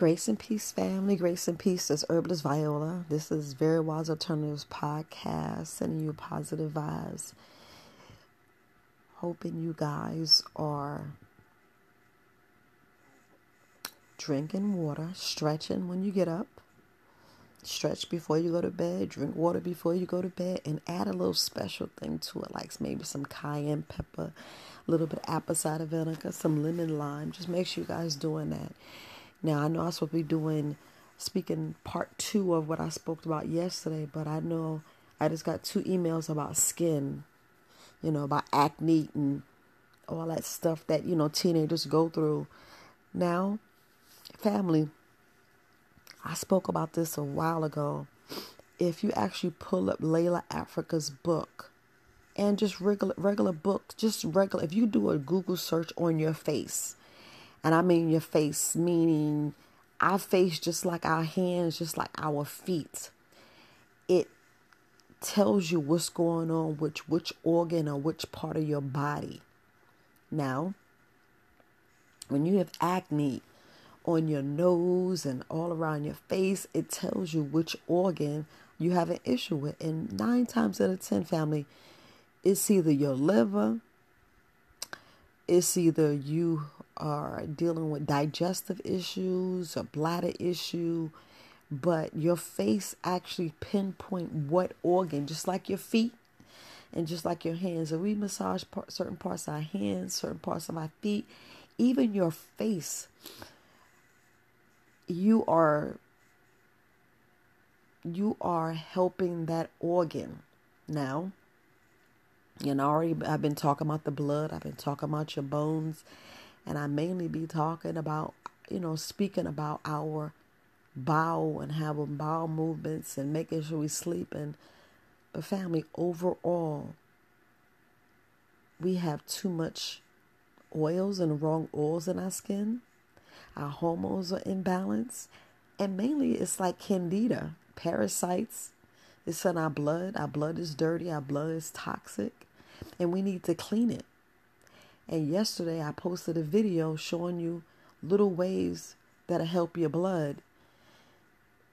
Grace and peace, family. Grace and peace. This Herbalist Viola. This is Very Wise Alternatives podcast, sending you positive vibes. Hoping you guys are drinking water, stretching when you get up, stretch before you go to bed, drink water before you go to bed, and add a little special thing to it, like maybe some cayenne pepper, a little bit of apple cider vinegar, some lemon lime. Just make sure you guys doing that. Now I know I'm supposed to be doing speaking part two of what I spoke about yesterday, but I know I just got two emails about skin, you know, about acne and all that stuff that, you know, teenagers go through. Now, family, I spoke about this a while ago. If you actually pull up Llaila Afrika's book and just regular regular book, just regular if you do a Google search on your face, and I mean your face, meaning our face, just like our hands, just like our feet. It tells you what's going on which which organ or which part of your body. Now, when you have acne on your nose and all around your face, it tells you which organ you have an issue with. And nine times out of ten, family, it's either your liver, it's either you are dealing with digestive issues, a bladder issue, but your face actually pinpoint what organ, just like your feet and just like your hands. And we massage certain parts of our hands, certain parts of our feet, even your face. You are you are helping that organ now and already I've been talking about the blood, I've been talking about your bones, and I mainly be talking about, you know, speaking about our bowel and having bowel movements and making sure we sleep and but family overall we have too much oils and wrong oils in our skin. Our hormones are imbalanced. And mainly it's like candida, parasites. It's in our blood. Our blood is dirty. Our blood is toxic and we need to clean it. And yesterday I posted a video showing you little ways that'll help your blood.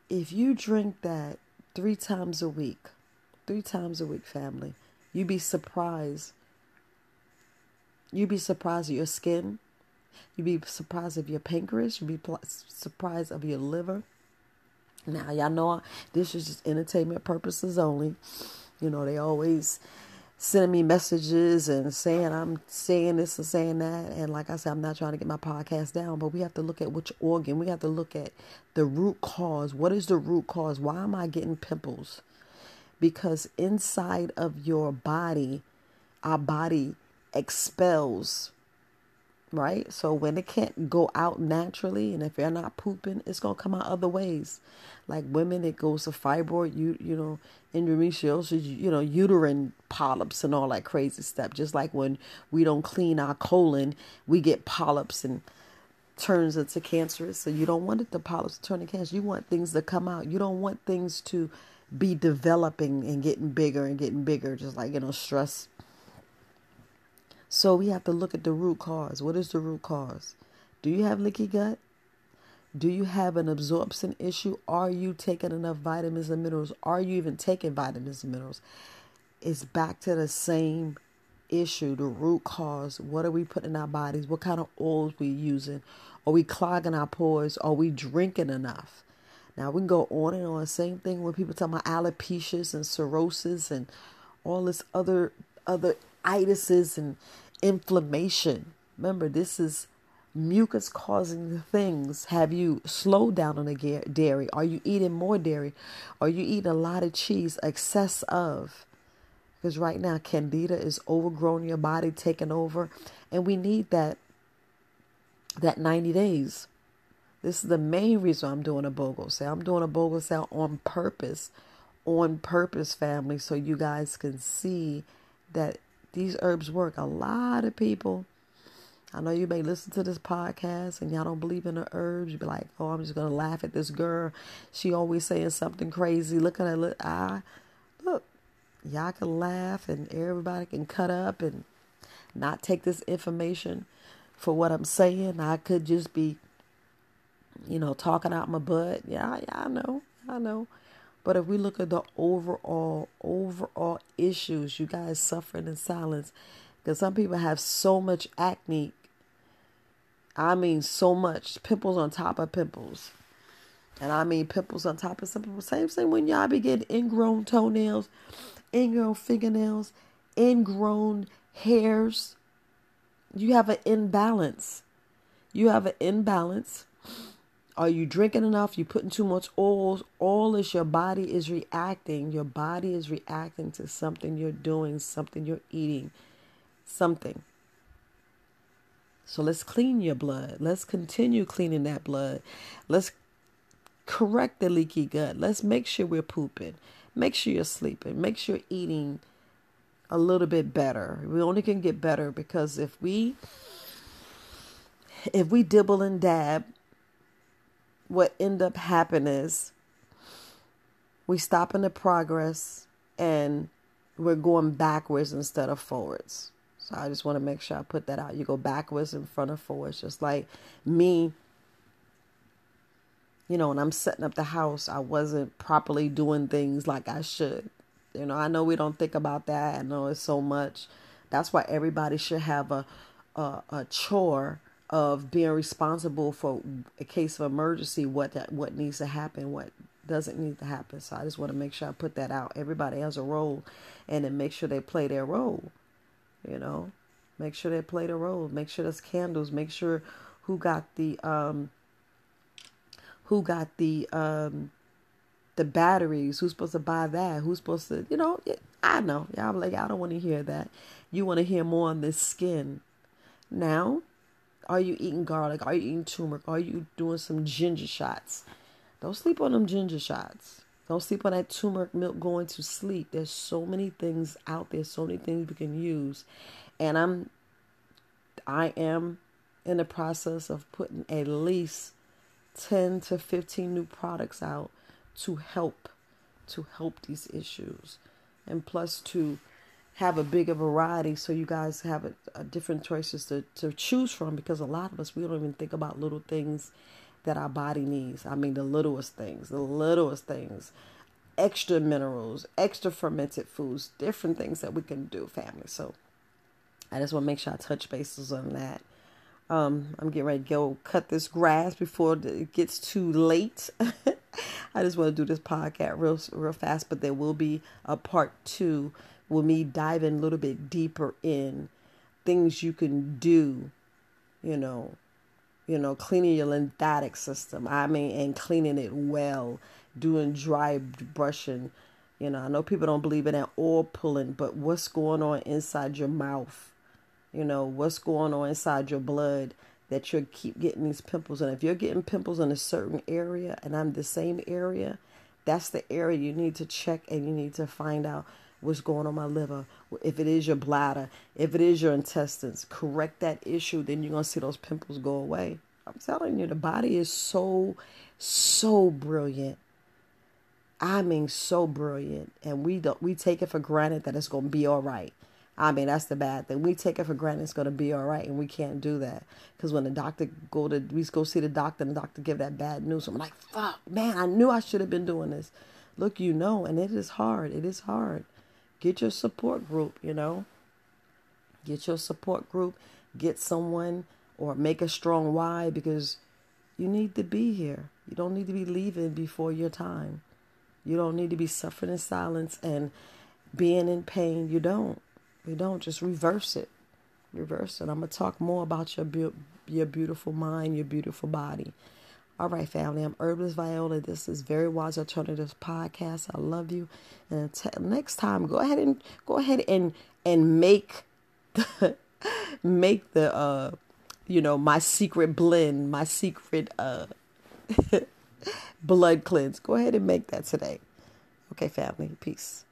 If you drink that three times a week, three times a week, family, you'd be surprised. You'd be surprised of your skin. You'd be surprised of your pancreas. You'd be surprised of your liver. Now, y'all know this is just entertainment purposes only. You know, they always sending me messages and saying I'm saying this and saying that. And like I said, I'm not trying to get my podcast down, but we have to look at which organ. We have to look at the root cause. What is the root cause? Why am I getting pimples? Because inside of your body, our body expels right? So when it can't go out naturally, and if you're not pooping, it's gonna come out other ways. Like women, it goes to fibroid, you you know, endometriosis, you know, uterine polyps and all that crazy stuff. Just like when we don't clean our colon, we get polyps and turns into cancerous. So you don't want it the polyps to turn to cancer. You want things to come out. You don't want things to be developing and getting bigger and getting bigger, just like you know, stress so we have to look at the root cause. What is the root cause? Do you have leaky gut? Do you have an absorption issue? Are you taking enough vitamins and minerals? Are you even taking vitamins and minerals? It's back to the same issue, the root cause. What are we putting in our bodies? What kind of oils we using? Are we clogging our pores? Are we drinking enough? Now we can go on and on. Same thing when people talk about alopecia and cirrhosis and all this other other itises and inflammation. Remember, this is mucus causing things. Have you slowed down on the dairy? Are you eating more dairy? Are you eating a lot of cheese? Excess of. Because right now, candida is overgrown your body, taking over, and we need that that 90 days. This is the main reason I'm doing a BOGO sale. I'm doing a BOGO sale on purpose, on purpose, family, so you guys can see that these herbs work. A lot of people, I know you may listen to this podcast and y'all don't believe in the herbs. You be like, oh, I'm just gonna laugh at this girl. She always saying something crazy. Look at her. Look, I look. Y'all can laugh and everybody can cut up and not take this information for what I'm saying. I could just be you know, talking out my butt. Yeah, yeah, I know, I know. But if we look at the overall, overall issues, you guys suffering in silence, because some people have so much acne. I mean, so much pimples on top of pimples. And I mean pimples on top of pimples. Same thing when y'all be getting ingrown toenails, ingrown fingernails, ingrown hairs. You have an imbalance. You have an imbalance. Are you drinking enough? You putting too much oil? All is your body is reacting. Your body is reacting to something you're doing, something you're eating, something. So let's clean your blood. Let's continue cleaning that blood. Let's correct the leaky gut. Let's make sure we're pooping. Make sure you're sleeping. Make sure you're eating a little bit better. We only can get better because if we if we dibble and dab, what end up happening is we stop in the progress and we're going backwards instead of forwards. So I just want to make sure I put that out. You go backwards in front of forwards, just like me you know, when I'm setting up the house, I wasn't properly doing things like I should. You know, I know we don't think about that. I know it's so much. That's why everybody should have a a, a chore of being responsible for a case of emergency. What that what needs to happen, what doesn't need to happen. So I just want to make sure I put that out. Everybody has a role, and then make sure they play their role. You know, make sure they play their role. Make sure there's candles. Make sure who got the um who got the um the batteries who's supposed to buy that who's supposed to you know i know y'all like i don't want to hear that you want to hear more on this skin now are you eating garlic? Are you eating turmeric? Are you doing some ginger shots? Don't sleep on them ginger shots. Don't sleep on that turmeric milk going to sleep. There's so many things out there so many things we can use. And i'm i am in the process of putting at least 10 to 15 new products out to help to help these issues. And plus to have a bigger variety so you guys have a, a different choices to, to choose from because a lot of us we don't even think about little things that our body needs. I mean the littlest things the littlest things. Extra minerals extra fermented foods different things that we can do family. So i just want to make sure i touch bases on that. Um, I'm getting ready to go cut this grass before it gets too late. I just want to do this podcast real real fast, but there will be a part two with me diving a little bit deeper in things you can do, you know, you know, cleaning your lymphatic system. I mean, and cleaning it well, doing dry brushing. You know, I know people don't believe in that oil pulling, but what's going on inside your mouth? you know what's going on inside your blood that you keep getting these pimples and if you're getting pimples in a certain area and i'm the same area that's the area you need to check and you need to find out what's going on my liver if it is your bladder if it is your intestines correct that issue then you're going to see those pimples go away i'm telling you the body is so so brilliant i mean so brilliant and we don't we take it for granted that it's going to be all right I mean, that's the bad thing. We take it for granted it's going to be all right, and we can't do that because when the doctor go to we go see the doctor, and the doctor give that bad news. I'm like, fuck, man, I knew I should have been doing this. Look, you know, and it is hard. It is hard. Get your support group. You know, get your support group. Get someone or make a strong why because you need to be here. You don't need to be leaving before your time. You don't need to be suffering in silence and being in pain. You don't. We don't just reverse it. Reverse it. I'm gonna talk more about your be- your beautiful mind, your beautiful body. All right, family. I'm Herbalist Viola. This is Very Wise Alternatives podcast. I love you. And until next time, go ahead and go ahead and and make the make the uh you know my secret blend, my secret uh blood cleanse. Go ahead and make that today. Okay, family. Peace.